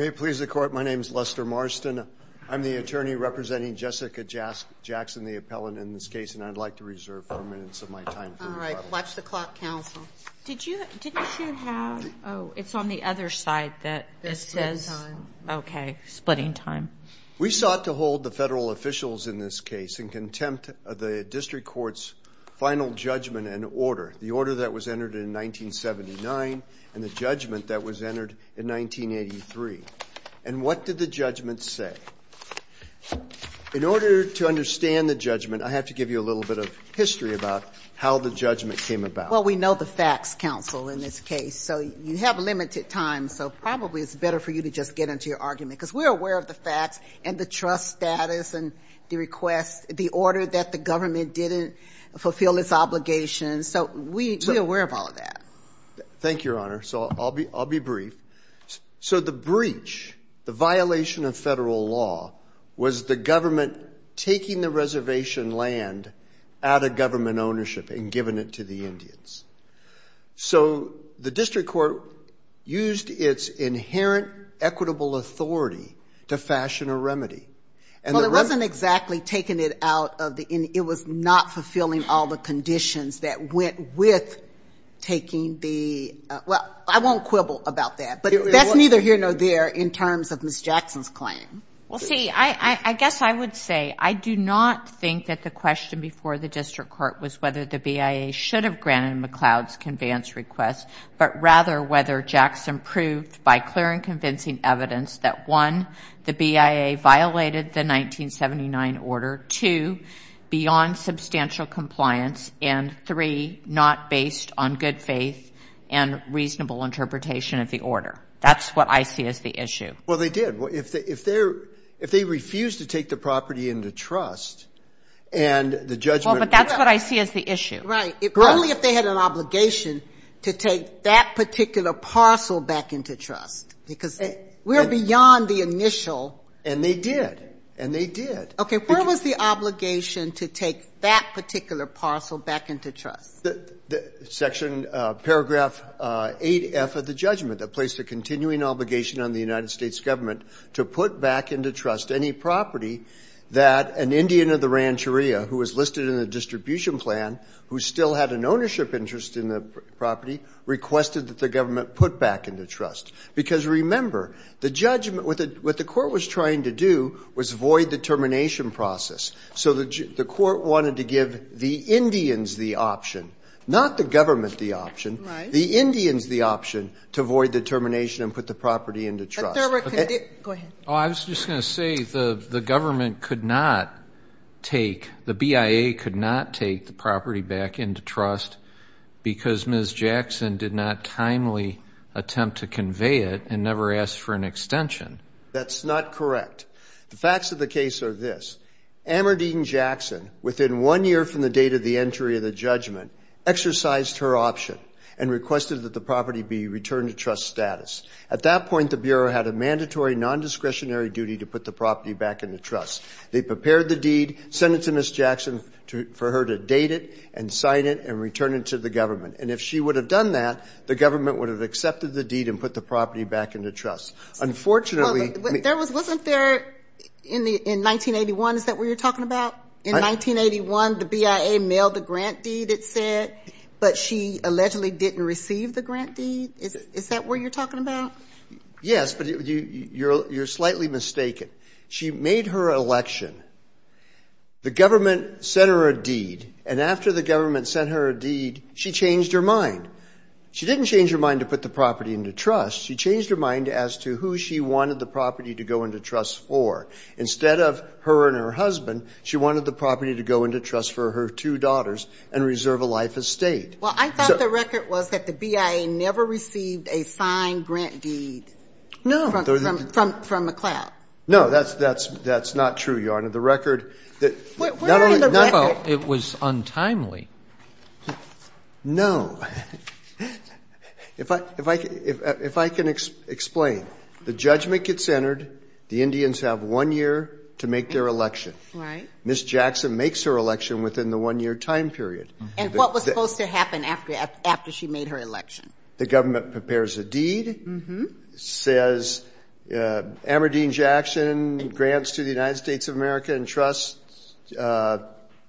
May it please the Court, my name is Lester Marston. I'm the attorney representing Jessica Jackson, the appellant in this case, and I'd like to reserve four minutes of my time for rebuttal. All right. Watch the clock, counsel. Didn't you have, oh, it's on the other side that it says. Splitting time. Okay, splitting time. We sought to hold the federal officials in this case in contempt of the district court's final judgment and order, the order that was entered in 1979 and the judgment that was entered in 1983. And what did the judgment say? In order to understand the judgment, I have to give you a little bit of history about how the judgment came about. Well, we know the facts, counsel, in this case. So you have limited time, so probably it's better for you to just get into your argument, because we're aware of the facts and the trust status and the request, the order that the government didn't fulfill its obligations. So we're aware of all of that. Thank you, Your Honor. So I'll be, I'll be brief. So the breach, the violation of federal law, was the government taking the reservation land out of government ownership and giving it to the Indians. So the district court used its inherent equitable authority to fashion a remedy. Well, it wasn't exactly taking it out of the, it was not fulfilling all the conditions that went with taking the, uh, well, I won't quibble about that. But that's neither here nor there in terms of Ms. Jackson's claim. Well, see, I guess I would say I do not think that the question before the district court was whether the BIA should have granted McLeod's conveyance request, but rather whether Jackson proved by clear and convincing evidence that, one, the BIA violated the 1979 order, two, beyond substantial compliance, and three, not based on good faith and reasonable interpretation of the order. That's what I see as the issue. Well, they did. If they refuse to take the property into trust and the judgment Well, but that's what I see as the issue. Right. Only if they had an obligation to take that particular parcel back into trust. Because we're beyond the initial. And they did. And they did. Okay. Where was the obligation to take that particular parcel back into trust? The section, uh, paragraph uh, 8F of the judgment that placed a continuing obligation on the United States government to put back into trust any property that an Indian of the Rancheria, who was listed in the distribution plan, who still had an ownership interest in the property, requested that the government put back into trust. Because remember, the judgment, what the court was trying to do was void the termination process. So the court wanted to give the Indians the option, not the government the option. The Indians the option to void the termination and put the property into trust. Go ahead. Oh, I was just going to say the government could not take, the BIA could not take the property back into trust because Ms. Jackson did not timely attempt to convey it and never asked for an extension. That's not correct. The facts of the case are this. Amardine Jackson, within one year from the date of the entry of the judgment, exercised her option and requested that the property be returned to trust status. At that point, the Bureau had a mandatory non-discretionary duty to put the property back into trust. They prepared the deed, sent it to Ms. Jackson for her to date it and sign it and return it to the government. And if she would have done that, the government would have accepted the deed and put the property back into trust. Unfortunately wasn't there in the in 1981, is that what you're talking about? In 1981, the BIA mailed the grant deed, it said, but she allegedly didn't receive the grant deed? Is that what you're talking about? Yes, but you're slightly mistaken. She made her election. The government sent her a deed, and after the government sent her a deed, she changed her mind. She didn't change her mind to put the property into trust. She changed her mind as to who she wanted the property to go into trust for. Instead of her and her husband, she wanted the property to go into trust for her two daughters and reserve a life estate. Well, I thought the record was that the BIA never received a signed grant deed from McLeod. No, that's that's that's not true, Your Honor. The record that Where in the record? Well, it was untimely. No. If I if I c if uh if I can explain, the judgment gets entered. The Indians have one year to make their election. Right. Ms. Jackson makes her election within the one-year time period. And what was supposed to happen after after she made her election? The government prepares a deed, says Amardine Jackson grants to the United States of America and trusts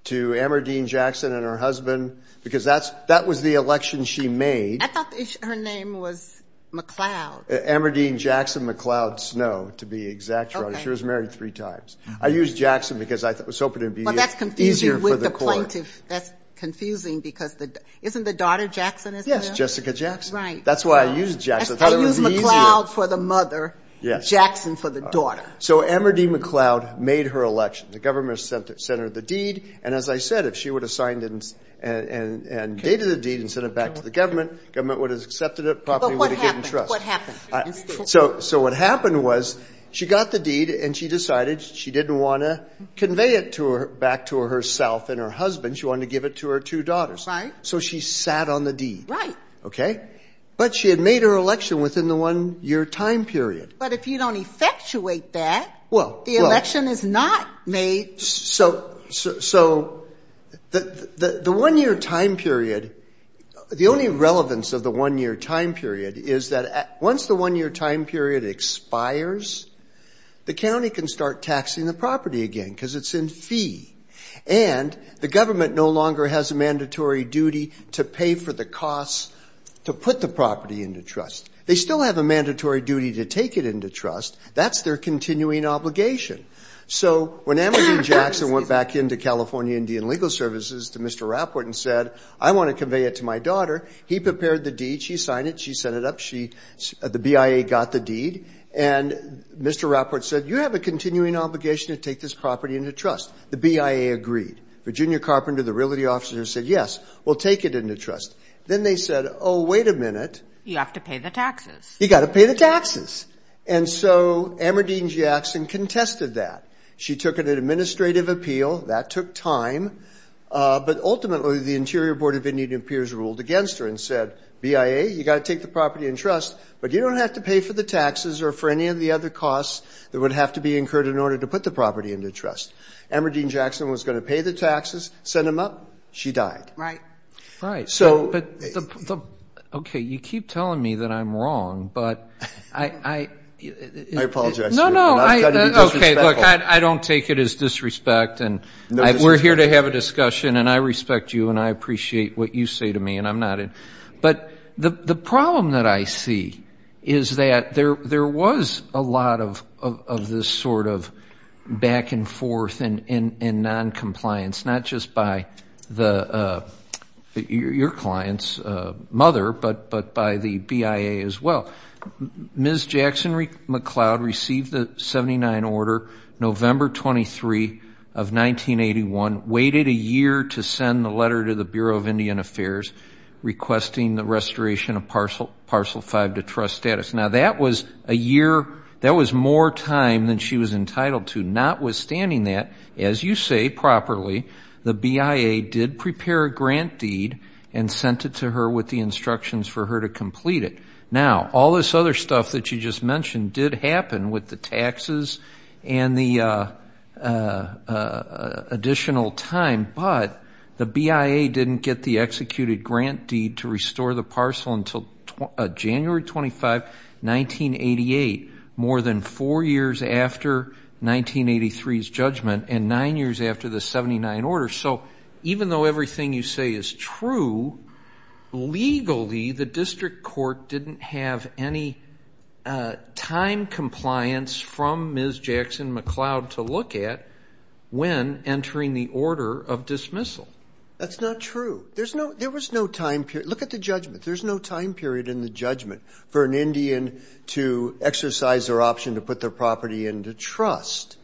to Amardine Jackson and her husband, because that's that was the election she made. I thought her name was McLeod. Uh, Amardine Jackson McLeod Snow, to be exact, Your Honor. She was married three times. I used Jackson because I was hoping it would be easier for the court. That's confusing with the plaintiff. That's confusing because the, isn't the daughter Jackson as well? Yes, Jessica Jackson. Right. That's why I used Jackson. I thought it would be easier. I used McLeod for the mother, Jackson for the daughter. So Amardine McLeod made her election. The government sent her the deed, and as I said, if she would have signed and dated the deed and sent it back to the government, government would have accepted it, property would have given trust. But what happened? What happened? So what happened was she got the deed, and she decided she didn't want to convey it back to herself and her husband. She wanted to give it to her two daughters. Right. So she sat on the deed. Right. Okay? But she had made her election within the one-year time period. But if you don't effectuate that, Well, the election is not made. So so so the the one-year time period, the only relevance of the one-year time period is that once the one-year time period expires, the county can start taxing the property again because it's in fee. And the government no longer has a mandatory duty to pay for the costs to put the property into trust. They still have a mandatory duty to take it into trust. That's their continuing obligation. So when Amardine Jackson went back into California Indian Legal Services to Mr. Rapport and said, I want to convey it to my daughter, he prepared the deed. She signed it. She sent it up. She, the BIA got the deed. And Mr. Rapport said, you have a continuing obligation to take this property into trust. The BIA agreed. Virginia Carpenter, the realty officer, said, yes, we'll take it into trust. Then they said, oh, wait a minute. You have to pay the taxes. You've got to pay the taxes. And so Amardine Jackson contested that. She took an administrative appeal. That took time. Uh, but ultimately, the Interior Board of Indian Appeals ruled against her and said, BIA, you've got to take the property in trust, but you don't have to pay for the taxes or for any of the other costs that would have to be incurred in order to put the property into trust. Amardine Jackson was going to pay the taxes, send them up. She died. Right. Right. So but the the Okay, you keep telling me that I'm wrong, but I – I apologize. No, no. I uh, Okay, look, I don't take it as disrespect. And we're here to have a discussion, and I respect you, and I appreciate what you say to me, and I'm not – but the problem that I see is that there was a lot of this sort of back and forth and noncompliance, not just by uh, your client's uh, mother, but by the BIA as well. Ms. Jackson-McLeod received the 79 order November 23 of 1981, waited a year to send the letter to the Bureau of Indian Affairs requesting the restoration of Parcel 5 to trust status. Now, that was a year – that was more time than she was entitled to. Notwithstanding that, as you say properly, the BIA did prepare a grant deed and sent it to her with the instructions for her to complete it. Now, all this other stuff that you just mentioned did happen with the taxes and the uh, uh, uh, additional time, but the BIA didn't get the executed grant deed to restore the parcel until January 25, 1988, more than four years after 1983's judgment and nine years after the 79 order. So even though everything you say is true, legally the district court didn't have any uh time compliance from Ms. Jackson-McLeod to look at when entering the order of dismissal. That's not true. There was no time period. – look at the judgment. There's no time period in the judgment for an Indian to exercise their option to put their property into trust.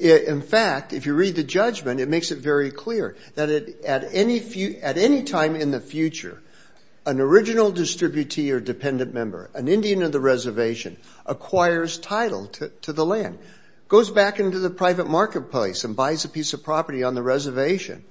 In fact, if you read the judgment, it makes it very clear that at any time in the future, an original distributee or dependent member, an Indian of the reservation, acquires title to the land, goes back into the private marketplace and buys a piece of property on the reservation,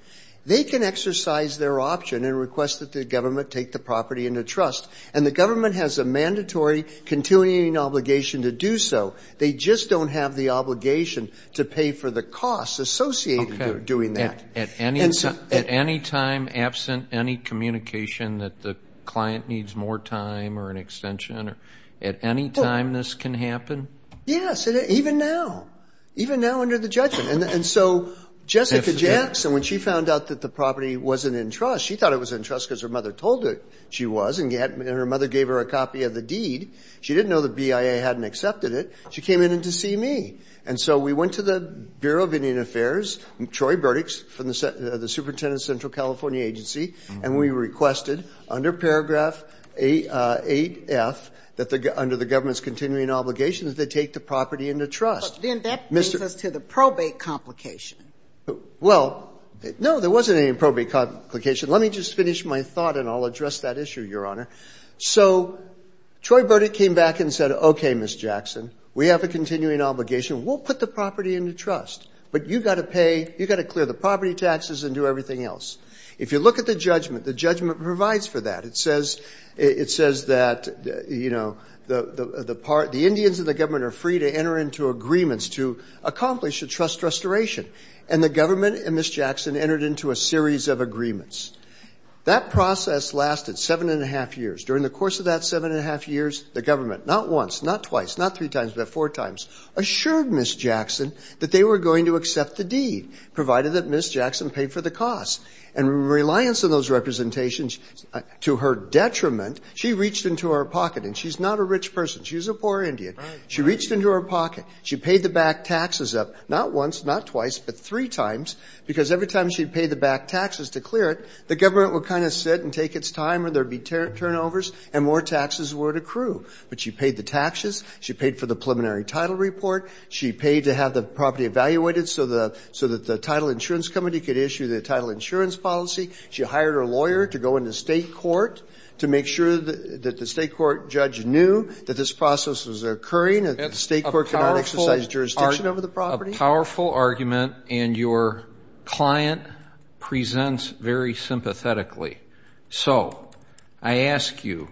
they can exercise their option and request that the government take the property into trust. And the government has a mandatory continuing obligation to do so. They just don't have the obligation to pay for the costs associated with doing that. At any time, absent any communication that the client needs more time or an extension, at any time this can happen? Yes, even now. Even now under the judgment. And so Jessica Jackson, when she found out that the property wasn't in trust, she thought it was in trust because her mother told her she was, and her mother gave her a copy of the deed. She didn't know the BIA hadn't accepted it. She came in to see me. And so we went to the Bureau of Indian Affairs, Troy Burdick from uh, the Superintendent of Central California Agency, and we mm-hmm. requested under paragraph 8F uh, that under the government's continuing obligations, they take the property into trust. But then that brings us to the probate complication. Well, no, there wasn't any probate complication. Let me just finish my thought, and I'll address that issue, Your Honor. So Troy Burdick came back and said, okay, Ms. Jackson, we have a continuing obligation. We'll put the property into trust. But you've got to pay, you've got to clear the property taxes and do everything else. If you look at the judgment, the judgment provides for that. It says it says that, you know, the the par the Indians and the government are free to enter into agreements to accomplish a trust restoration. And the government and Ms. Jackson entered into a series of agreements. That process lasted seven and a half years. During the course of that seven and a half years, the government, not once, not twice, not three times, but four times, assured Ms. Jackson that they were going to accept the deed, provided that Ms. Jackson paid for the cost. And in reliance on those representations, uh, to her detriment, she reached into her pocket. And she's not a rich person. She's a poor Indian. She reached into her pocket. She paid the back taxes up, not once, not twice, but three times, because every time she'd pay the back taxes to clear it, the government would kind of sit and take its time, or there'd be turnovers, and more taxes would accrue. But she paid the taxes. She paid for the preliminary title report. She paid to have the property evaluated so that the title insurance company could issue the title insurance policy. She hired her lawyer to go into state court to make sure that the state court judge knew that this process was occurring, and that the state court could not exercise jurisdiction over the property. A powerful argument, and your client presents very sympathetically. So I ask you,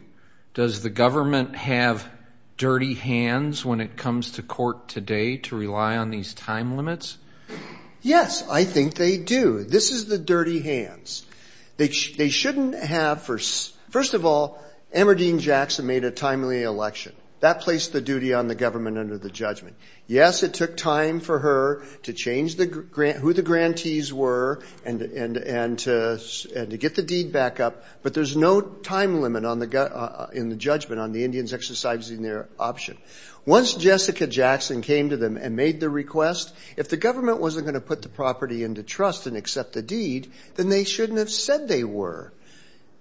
does the government have dirty hands when it comes to court today to rely on these time limits? Yes, I think they do. This is the dirty hands. They shouldn't have, first of all, Amardine Jackson made a timely election. That placed the duty on the government under the judgment. Yes, it took time for her to change who the grantees were and to get the deed back up, but there's no time limit uh, in the judgment on the Indians exercising their option. Once Jessica Jackson came to them and made the request, if the government wasn't going to put the property into trust and accept the deed, then they shouldn't have said they were.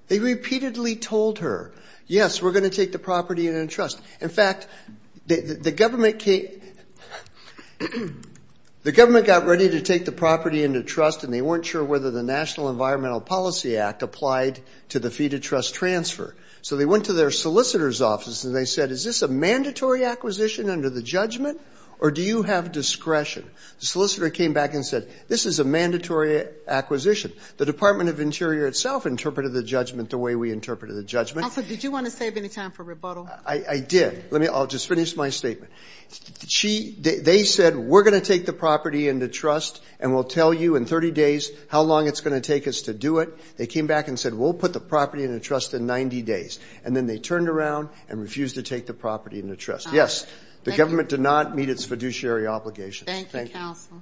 They repeatedly told her, yes, we're going to take the property into trust. In fact, the government the government got ready to take the property into trust, and they weren't sure whether the National Environmental Policy Act applied to the fee to trust transfer. So they went to their solicitor's office and they said, is this a mandatory acquisition under the judgment, or do you have discretion? The solicitor came back and said, this is a mandatory acquisition. The Department of Interior itself interpreted the judgment the way we interpreted the judgment. Counsel, did you want to save any time for rebuttal? I did. Let me I'll just finish my statement. They said, we're going to take the property into trust, and we'll tell you in 30 days how long it's going to take us to do it. They came back and said, we'll put the property into trust in 90 days. And then they turned around and refused to take the property into trust. Uh-huh. Yes, the government did not meet its fiduciary obligations. Thank you, counsel.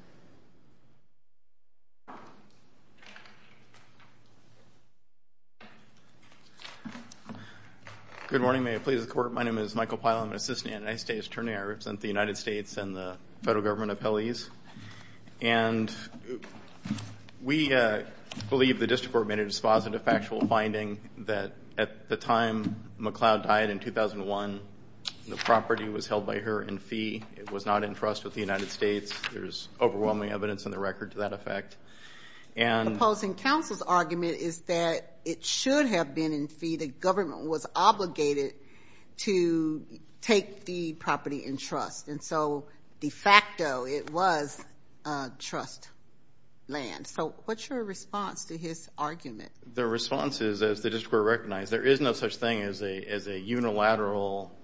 Good morning. May it please the Court. My name is Michael Pyle. I'm an assistant United States attorney. I represent the United States and the federal government appellees. And we uh, believe the district court made a dispositive factual finding that at the time McLeod died in 2001, the property was held by her in fee. It was not in trust with the United States. There's overwhelming evidence in the record to that effect. And the opposing counsel's argument is that it should have been in fee. The government was obligated to take the property in trust. And so de facto, it was uh, trust land. So what's your response to his argument? The response is, as the district court recognized, there is no such thing as a unilateral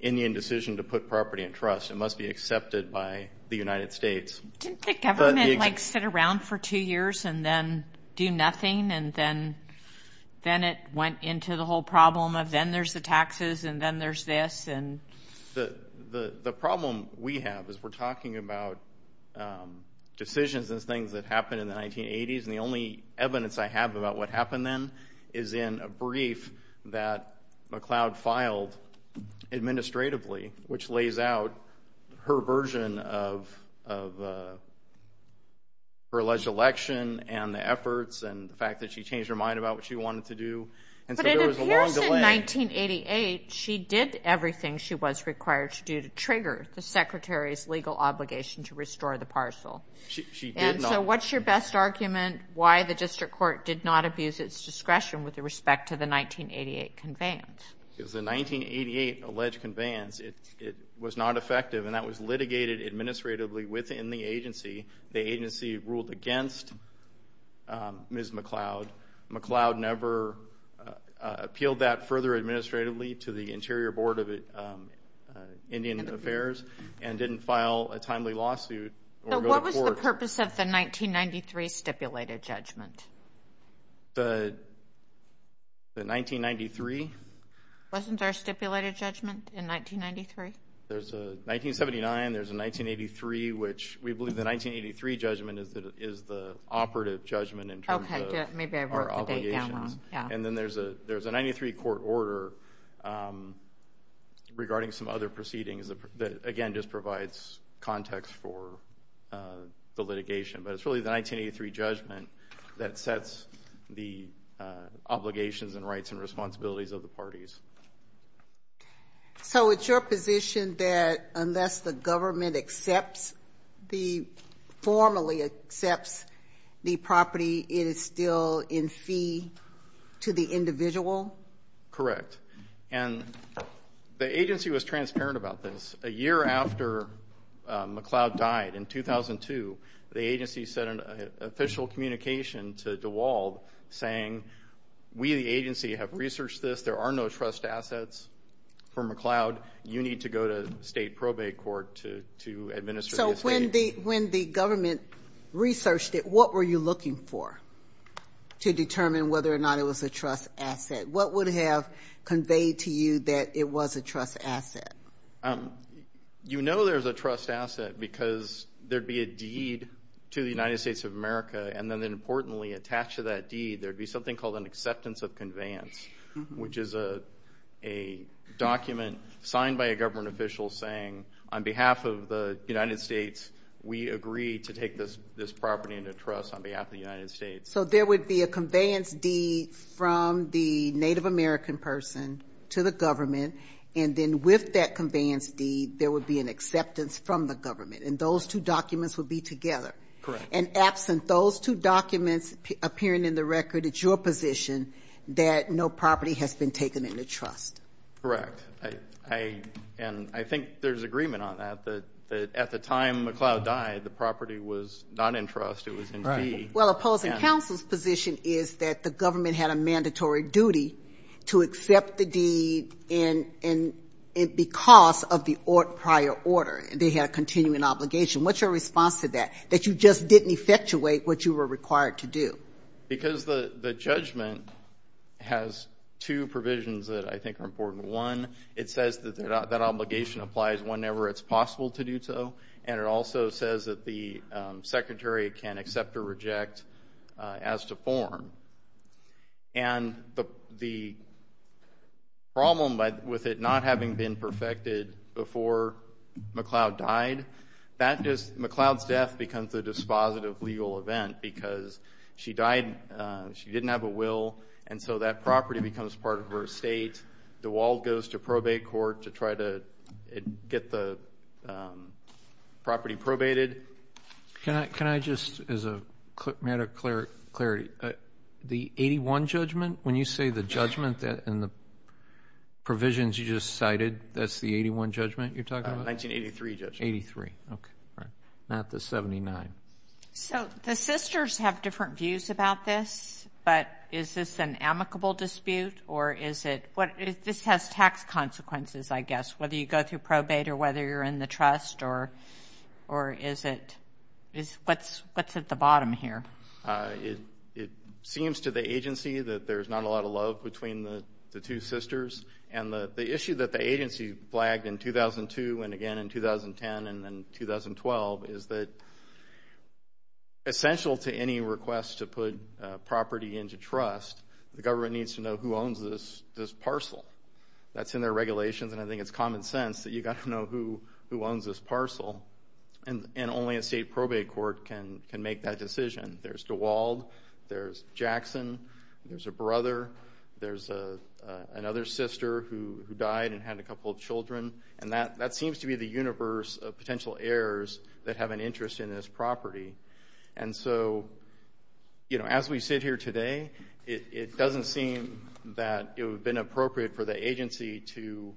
Indian decision to put property in trust. It must be accepted by the United States. Didn't the government, like, sit around for two years and then do nothing, and then then it went into the whole problem of then there's the taxes and then there's this? And the the the problem we have is we're talking about um decisions and things that happened in the 1980s, and the only evidence I have about what happened then is in a brief that McLeod filed administratively, which lays out her version of uh, her alleged election and the efforts and the fact that she changed her mind about what she wanted to do. And so there was a long delay. But it appears in 1988 she did everything she was required to do to trigger the Secretary's legal obligation to restore the parcel. She did not. And so what's your best argument why the district court did not abuse its discretion with respect to the 1988 conveyance? Because the 1988 alleged conveyance, it was not effective, and that was litigated administratively within the agency. The agency ruled against um, Ms. McLeod. McLeod never uh, uh, appealed that further administratively to the Interior Board of um, uh, Indian Affairs and didn't file a timely lawsuit or go to court. So what was the purpose of the 1993 stipulated judgment? The 1993? Wasn't there a stipulated judgment in 1993? There's a 1979, there's a 1983, which we believe the 1983 judgment is the operative judgment in terms of our obligations. Okay, maybe I wrote the date down wrong. And then there's a 93 court order um, regarding some other proceedings that, again, just provides context for uh, the litigation. But it's really the 1983 judgment that sets the uh, obligations and rights and responsibilities of the parties. So it's your position that unless the government accepts the, formally accepts the property, it is still in fee to the individual? Correct. And the agency was transparent about this. A year after uh, McLeod died, in 2002, the agency sent an uh, official communication to DeWald saying, we, the agency, have researched this. There are no trust assets for McLeod. You need to go to state probate court to administer the estate. So when the government researched it, what were you looking for to determine whether or not it was a trust asset? What would have conveyed to you that it was a trust asset? Um, you know there's a trust asset because there'd be a deed to the United States of America, and then importantly, attached to that deed, there'd be something called an acceptance of conveyance, mm-hmm. which is a document signed by a government official saying, on behalf of the United States, we agree to take this property into trust on behalf of the United States. So there would be a conveyance deed from the Native American person to the government, and then with that conveyance deed, there would be an acceptance from the government, and those two documents would be together. Correct. And absent those two documents appearing in the record, it's your position that no property has been taken into trust? Correct. I I and I think there's agreement on that, that at the time McLeod died, the property was not in trust. It was in fee. Well, opposing counsel's position is that the government had a mandatory duty to accept the deed and and because of the prior order. They had a continuing obligation. What's your response to that, that you just didn't effectuate what you were required to do? Because the judgment has two provisions that I think are important. One, it says that that obligation applies whenever it's possible to do so, and it also says that the um, secretary can accept or reject uh, as to form. And the problem with it not having been perfected before McLeod died, that just, McLeod's death becomes a dispositive legal event because she died, uh, she didn't have a will, and so that property becomes part of her estate. DeWald goes to probate court to try to uh, get the um, property probated. Can I can I just, as a matter of clarity, uh, the 81 judgment, when you say the judgment that and the provisions you just cited, that's the 81 judgment you're talking about? Uh, 1983 judgment. 83, okay. Right. Not the 79. So the sisters have different views about this, but is this an amicable dispute, or is it, what this has tax consequences, I guess, whether you go through probate or whether you're in the trust, or or is it, what's what's at the bottom here? Uh it it seems to the agency that there's not a lot of love between the the two sisters. And the, the issue that the agency flagged in 2002 and again in 2010 and then 2012 is that essential to any request to put property into trust, the government needs to know who owns this this parcel. That's in their regulations, and I think it's common sense that you've got to know who owns this parcel, and and only a state probate court can can make that decision. There's DeWald, there's Jackson, there's a brother, there's uh, another sister who died and had a couple of children, and that, that seems to be the universe of potential heirs that have an interest in this property. And so, you know, as we sit here today, it doesn't seem that it would have been appropriate for the agency to,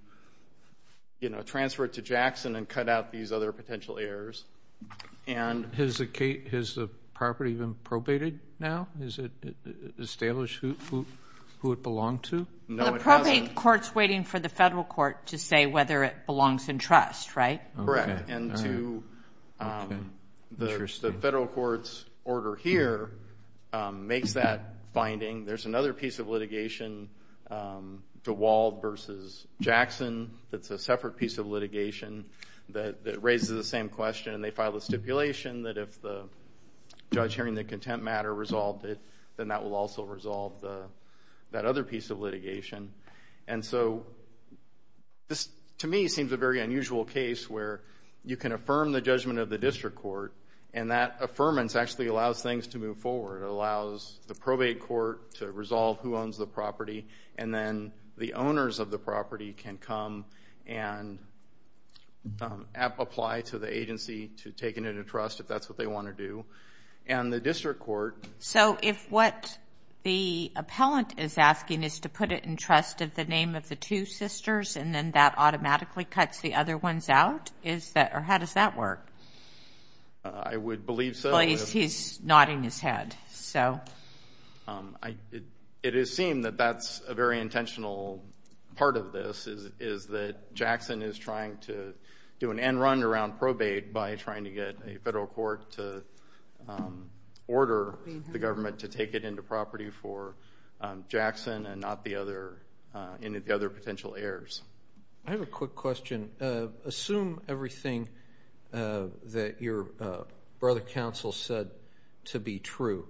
you know, transfer it to Jackson and cut out these other potential heirs. And has the property been probated now? Is it uh, established who it belonged to? No, it hasn't. The probate court's waiting for the federal court to say whether it belongs in trust, right? Correct. And to um, the federal court's order here um, makes that finding. There's another piece of litigation, um, DeWald versus Jackson, that's a separate piece of litigation that raises the same question, and they filed a stipulation that if the judge hearing the contempt matter resolved it, then that will also resolve the that other piece of litigation. And so this, to me, seems a very unusual case where you can affirm the judgment of the district court, and that affirmance actually allows things to move forward. It allows the probate court to resolve who owns the property, and then the owners of the property can come and um, apply to the agency to take it into trust if that's what they want to do. And the district court... So if what the appellant is asking is to put it in trust of the name of the two sisters, and then that automatically cuts the other ones out? Is that or how does that work? Uh, I would believe so. Well, he's nodding his head. So. Um, it is seen that that's a very intentional part of this, is that Jackson is trying to do an end run around probate by trying to get a federal court to um, order the mm-hmm. government to take it into property for um, Jackson and not uh, any of the other potential heirs. I have a quick question. Uh, assume everything uh, that your brother counsel said to be true,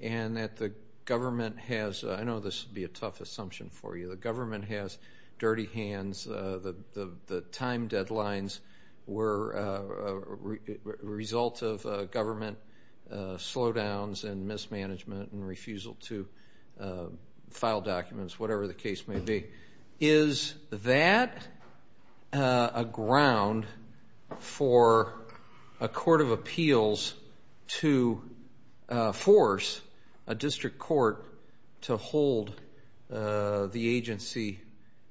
and that the government has... I know this would be a tough assumption for you. The government has dirty hands. The time deadlines were a result of government Uh, slowdowns and mismanagement and refusal to uh, file documents, whatever the case may be. Is that uh, a ground for a court of appeals to force a district court to hold the agency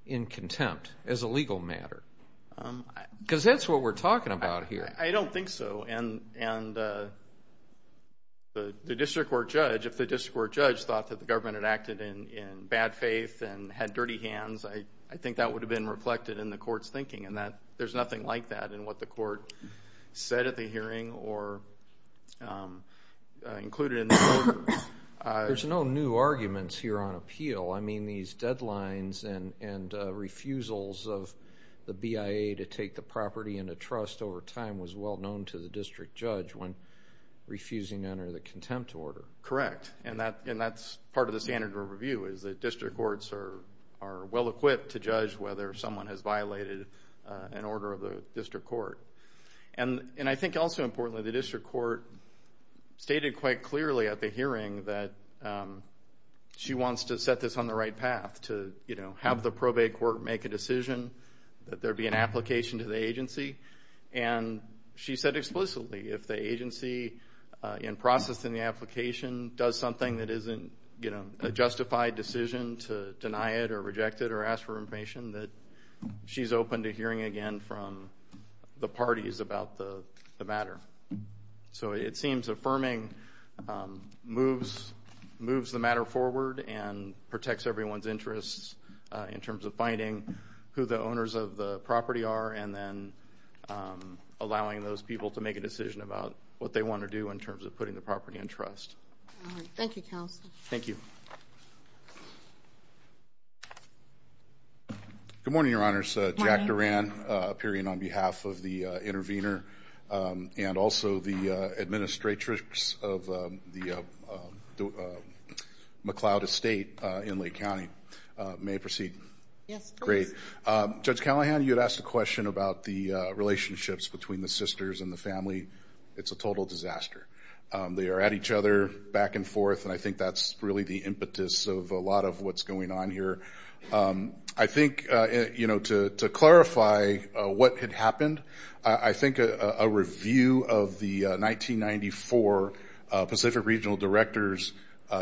in contempt as a legal matter? Um, because that's what we're talking about here. I don't think so. And the district court judge, if the district court judge thought that the government had acted in bad faith and had dirty hands, I think that would have been reflected in the court's thinking, and that there's nothing like that in what the court said at the hearing or um, uh, included in the order. Uh, there's no new arguments here on appeal. I mean, these deadlines and uh, refusals of the BIA to take the property into trust over time was well known to the district judge when refusing to enter the contempt order. Correct. And that's part of the standard of review is that district courts are well equipped to judge whether someone has violated uh, an order of the district court. And I think also importantly, the district court stated quite clearly at the hearing that um, she wants to set this on the right path to you know, have the probate court make a decision, that there be an application to the agency. And she said explicitly, if the agency Uh, in processing the application does something that isn't you know a justified decision to deny it or reject it or ask for information, that she's open to hearing again from the parties about the matter. So it seems affirming um moves moves the matter forward and protects everyone's interests uh, in terms of finding who the owners of the property are and then um, allowing those people to make a decision about what they want to do in terms of putting the property in trust. All right. Thank you, counsel. Thank you. Good morning, Your Honors. Uh, Jack Duran, uh, appearing on behalf of the uh, intervener um, and also the administratrix of um, the McLeod Estate in Lake County. May I proceed? Yes, please. Great. Um, Judge Callahan, you had asked a question about the relationships between the sisters and the family. It's a total disaster. Um, they are at each other back and forth, and I think that's really the impetus of a lot of what's going on here. Um, I think, uh, you know, to clarify uh, what had happened, I think a review of the uh, 1994 Pacific Regional Director's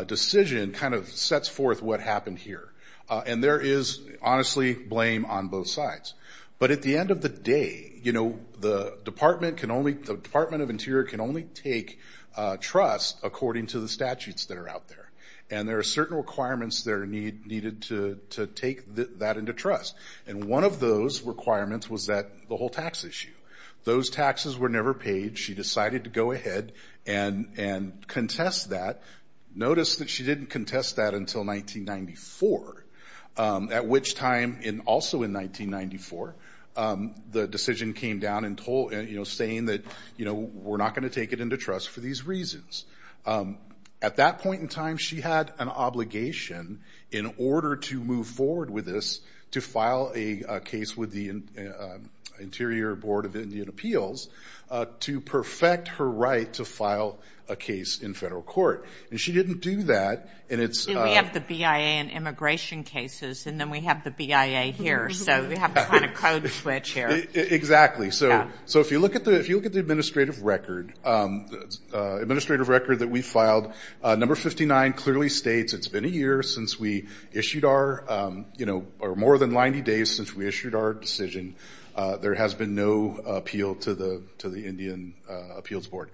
decision kind of sets forth what happened here. And there is, honestly, blame on both sides. But at the end of the day, you know, the Department can only the Department of Interior can only take uh, trust according to the statutes that are out there. And there are certain requirements that are needed to take that into trust. And one of those requirements was that the whole tax issue. Those taxes were never paid. She decided to go ahead and and contest that. Notice that she didn't contest that until 1994, um, at which time, also in 1994, the decision came down and told, you know, saying that, you know, we're not going to take it into trust for these reasons. Um at that point in time, she had an obligation in order to move forward with this to file a case with the Interior Board of Indian Appeals uh, to perfect her right to file a case in federal court. And she didn't do that. And it's... Uh, we have the BIA in immigration cases, and then we have the BIA here. So we have to kind of code switch here. Exactly. So so if you look at the if you look at the administrative record, um, uh, administrative record that we filed, number 59 clearly states it's been a year since we issued our, um, you know, or more than 90 days since we issued our decision. Uh, there has been no appeal to the to the Indian uh, Appeals Board.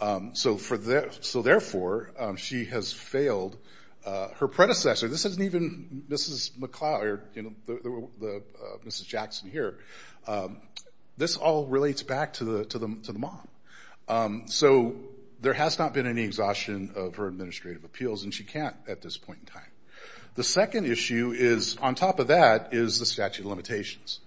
Um, so for that so therefore, um, she has failed. Uh, her predecessor, this isn't even Mrs. McLeod or, you know, the Mrs. Jackson here. Um, this all relates back to the to the to the mom. So there has not been any exhaustion of her administrative appeals, and she can't at this point in time. The second issue is, on top of that, is the statute of limitations.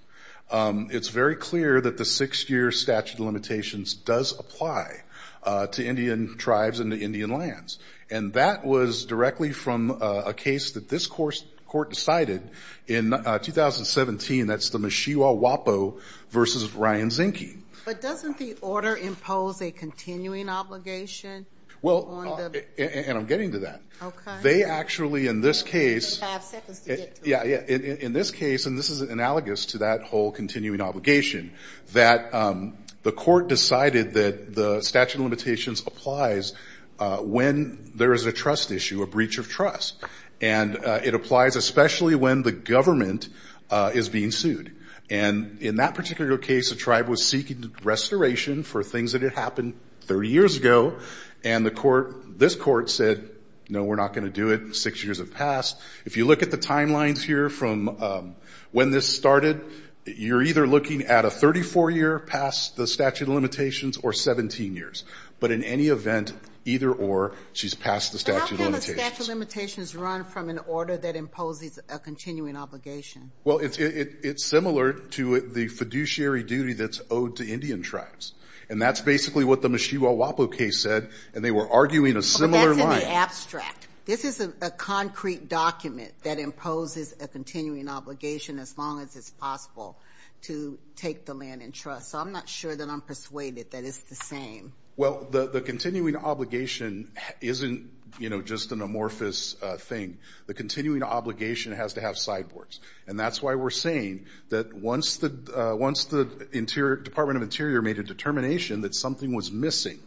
Um, it's very clear that the six-year statute of limitations does apply uh, to Indian tribes and to Indian lands. And that was directly from uh, a case that this court decided in uh, 2017. That's the Mishewal Wappo versus Ryan Zinke. But doesn't the order impose a continuing obligation? Well, uh, and I'm getting to that. Okay. They actually, in this case. Five seconds to get to it. Yeah, yeah. In this case, and this is analogous to that whole continuing obligation, that um, the court decided that the statute of limitations applies uh, when there is a trust issue, a breach of trust. And uh, it applies especially when the government is being sued. And in that particular case, the tribe was seeking restoration for things that had happened 30 years ago. And the court, this court said, no, we're not going to do it. Six years have passed. If you look at the timelines here from um, when this started, you're either looking at a 34-year past the statute of limitations or 17 years. But in any event, either or, she's passed the statute of limitations. How can the statute of limitations run from an order that imposes a continuing obligation? Well, it's similar to the fiduciary duty that's owed to Indian tribes. And that's basically what the Mishewal Wappo case said. And they were arguing a similar line. But that's in the abstract. This is a concrete document that imposes a continuing obligation as long as it's possible to take the land in trust. So I'm not sure that I'm persuaded that it's the same. Well, the continuing obligation isn't, you know, just an amorphous thing. The continuing obligation has to have sideboards. And that's why we're saying that once the uh once the Department of Interior made a determination that something was missing,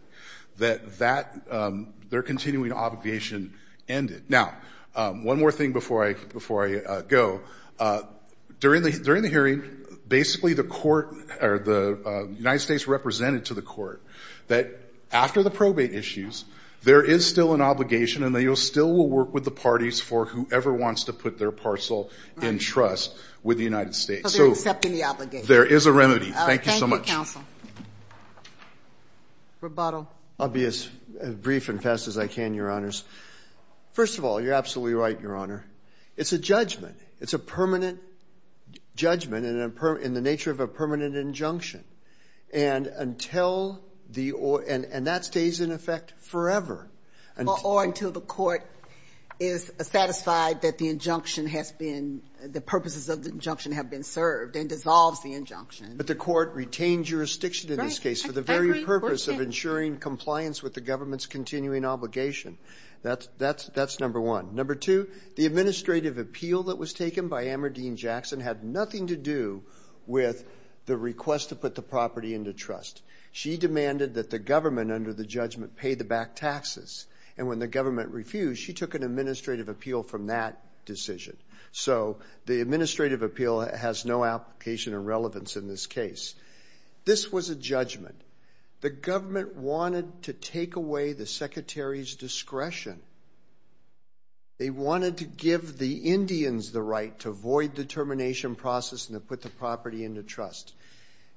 that that their continuing obligation ended. Now, one more thing before I before I uh go. Uh during the during the hearing, basically the court or the United States represented to the court that after the probate issues, there is still an obligation and they still will work with the parties for whoever wants to put their parcel in trust with the United States. So they're accepting the obligation. There is a remedy. Thank you so much. Thank you, counsel. Rebuttal. I'll be as brief and fast as I can, Your Honors. First of all, you're absolutely right, Your Honor. It's a judgment. It's a permanent judgment in the nature of a permanent injunction. And until the – and that stays in effect forever. Or until the court is satisfied that the injunction has been – the purposes of the injunction have been served and dissolves the injunction. But the court retained jurisdiction in this case for the very purpose of ensuring compliance with the government's continuing obligation. That's number one. Number two, the administrative appeal that was taken by Amardine Jackson had nothing to do with the request to put the property into trust. She demanded that the government under the judgment pay the back taxes. And when the government refused, she took an administrative appeal from that decision. So the administrative appeal has no application or relevance in this case. This was a judgment. The government wanted to take away the secretary's discretion. They wanted to give the Indians the right to void the termination process and to put the property into trust.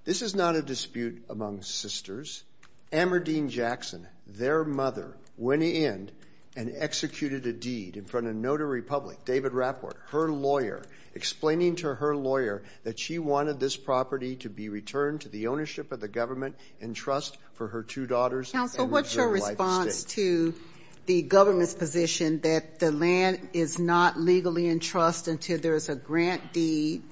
This is not a dispute among sisters. Amardine Jackson, their mother, went in and executed a deed in front of Notary Public, David Rapport, her lawyer, explaining to her lawyer that she wanted this property to be returned to the ownership of the government in trust for her two daughters. Counsel, what's your response to the government's position that the land is not legally in trust until there is a grant deed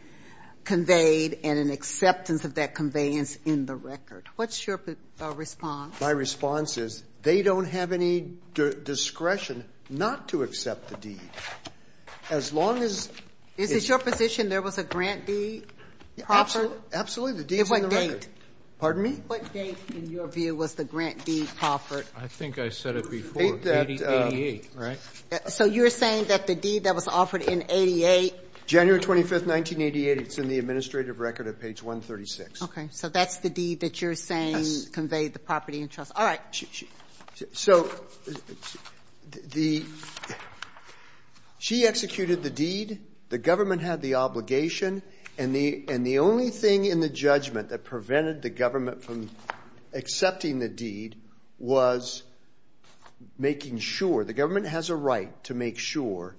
conveyed and an acceptance of that conveyance in the record? What's your uh, response? My response is they don't have any discretion not to accept the deed. As long as it's... Is it your position there was a grant deed proffered? Absolutely. The deed's in the record. What date? Pardon me? What date, in your view, was the grant deed proffered? I think I said it before. Uh, 88, right? Uh, so you're saying that the deed that was offered in 88... January 25th, 1988. It's in the administrative record at page 136. Okay. So that's the deed that you're saying conveyed the property in trust. All right. So the she executed the deed. The government had the obligation. And the and the only thing in the judgment that prevented the government from accepting the deed was making sure, the government has a right to make sure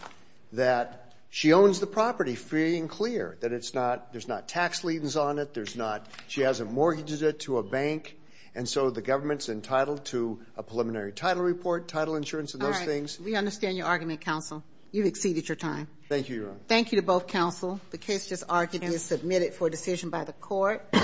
that she owns the property free and clear, that it's not, there's not tax liens on it, there's not, she hasn't mortgaged it to a bank, and so the government's entitled to a preliminary title report, title insurance, and those things. All right. We understand your argument, counsel. You've exceeded your time. Thank you, Your Honor. Thank you to both counsel. The case just argued is submitted for decision by the court.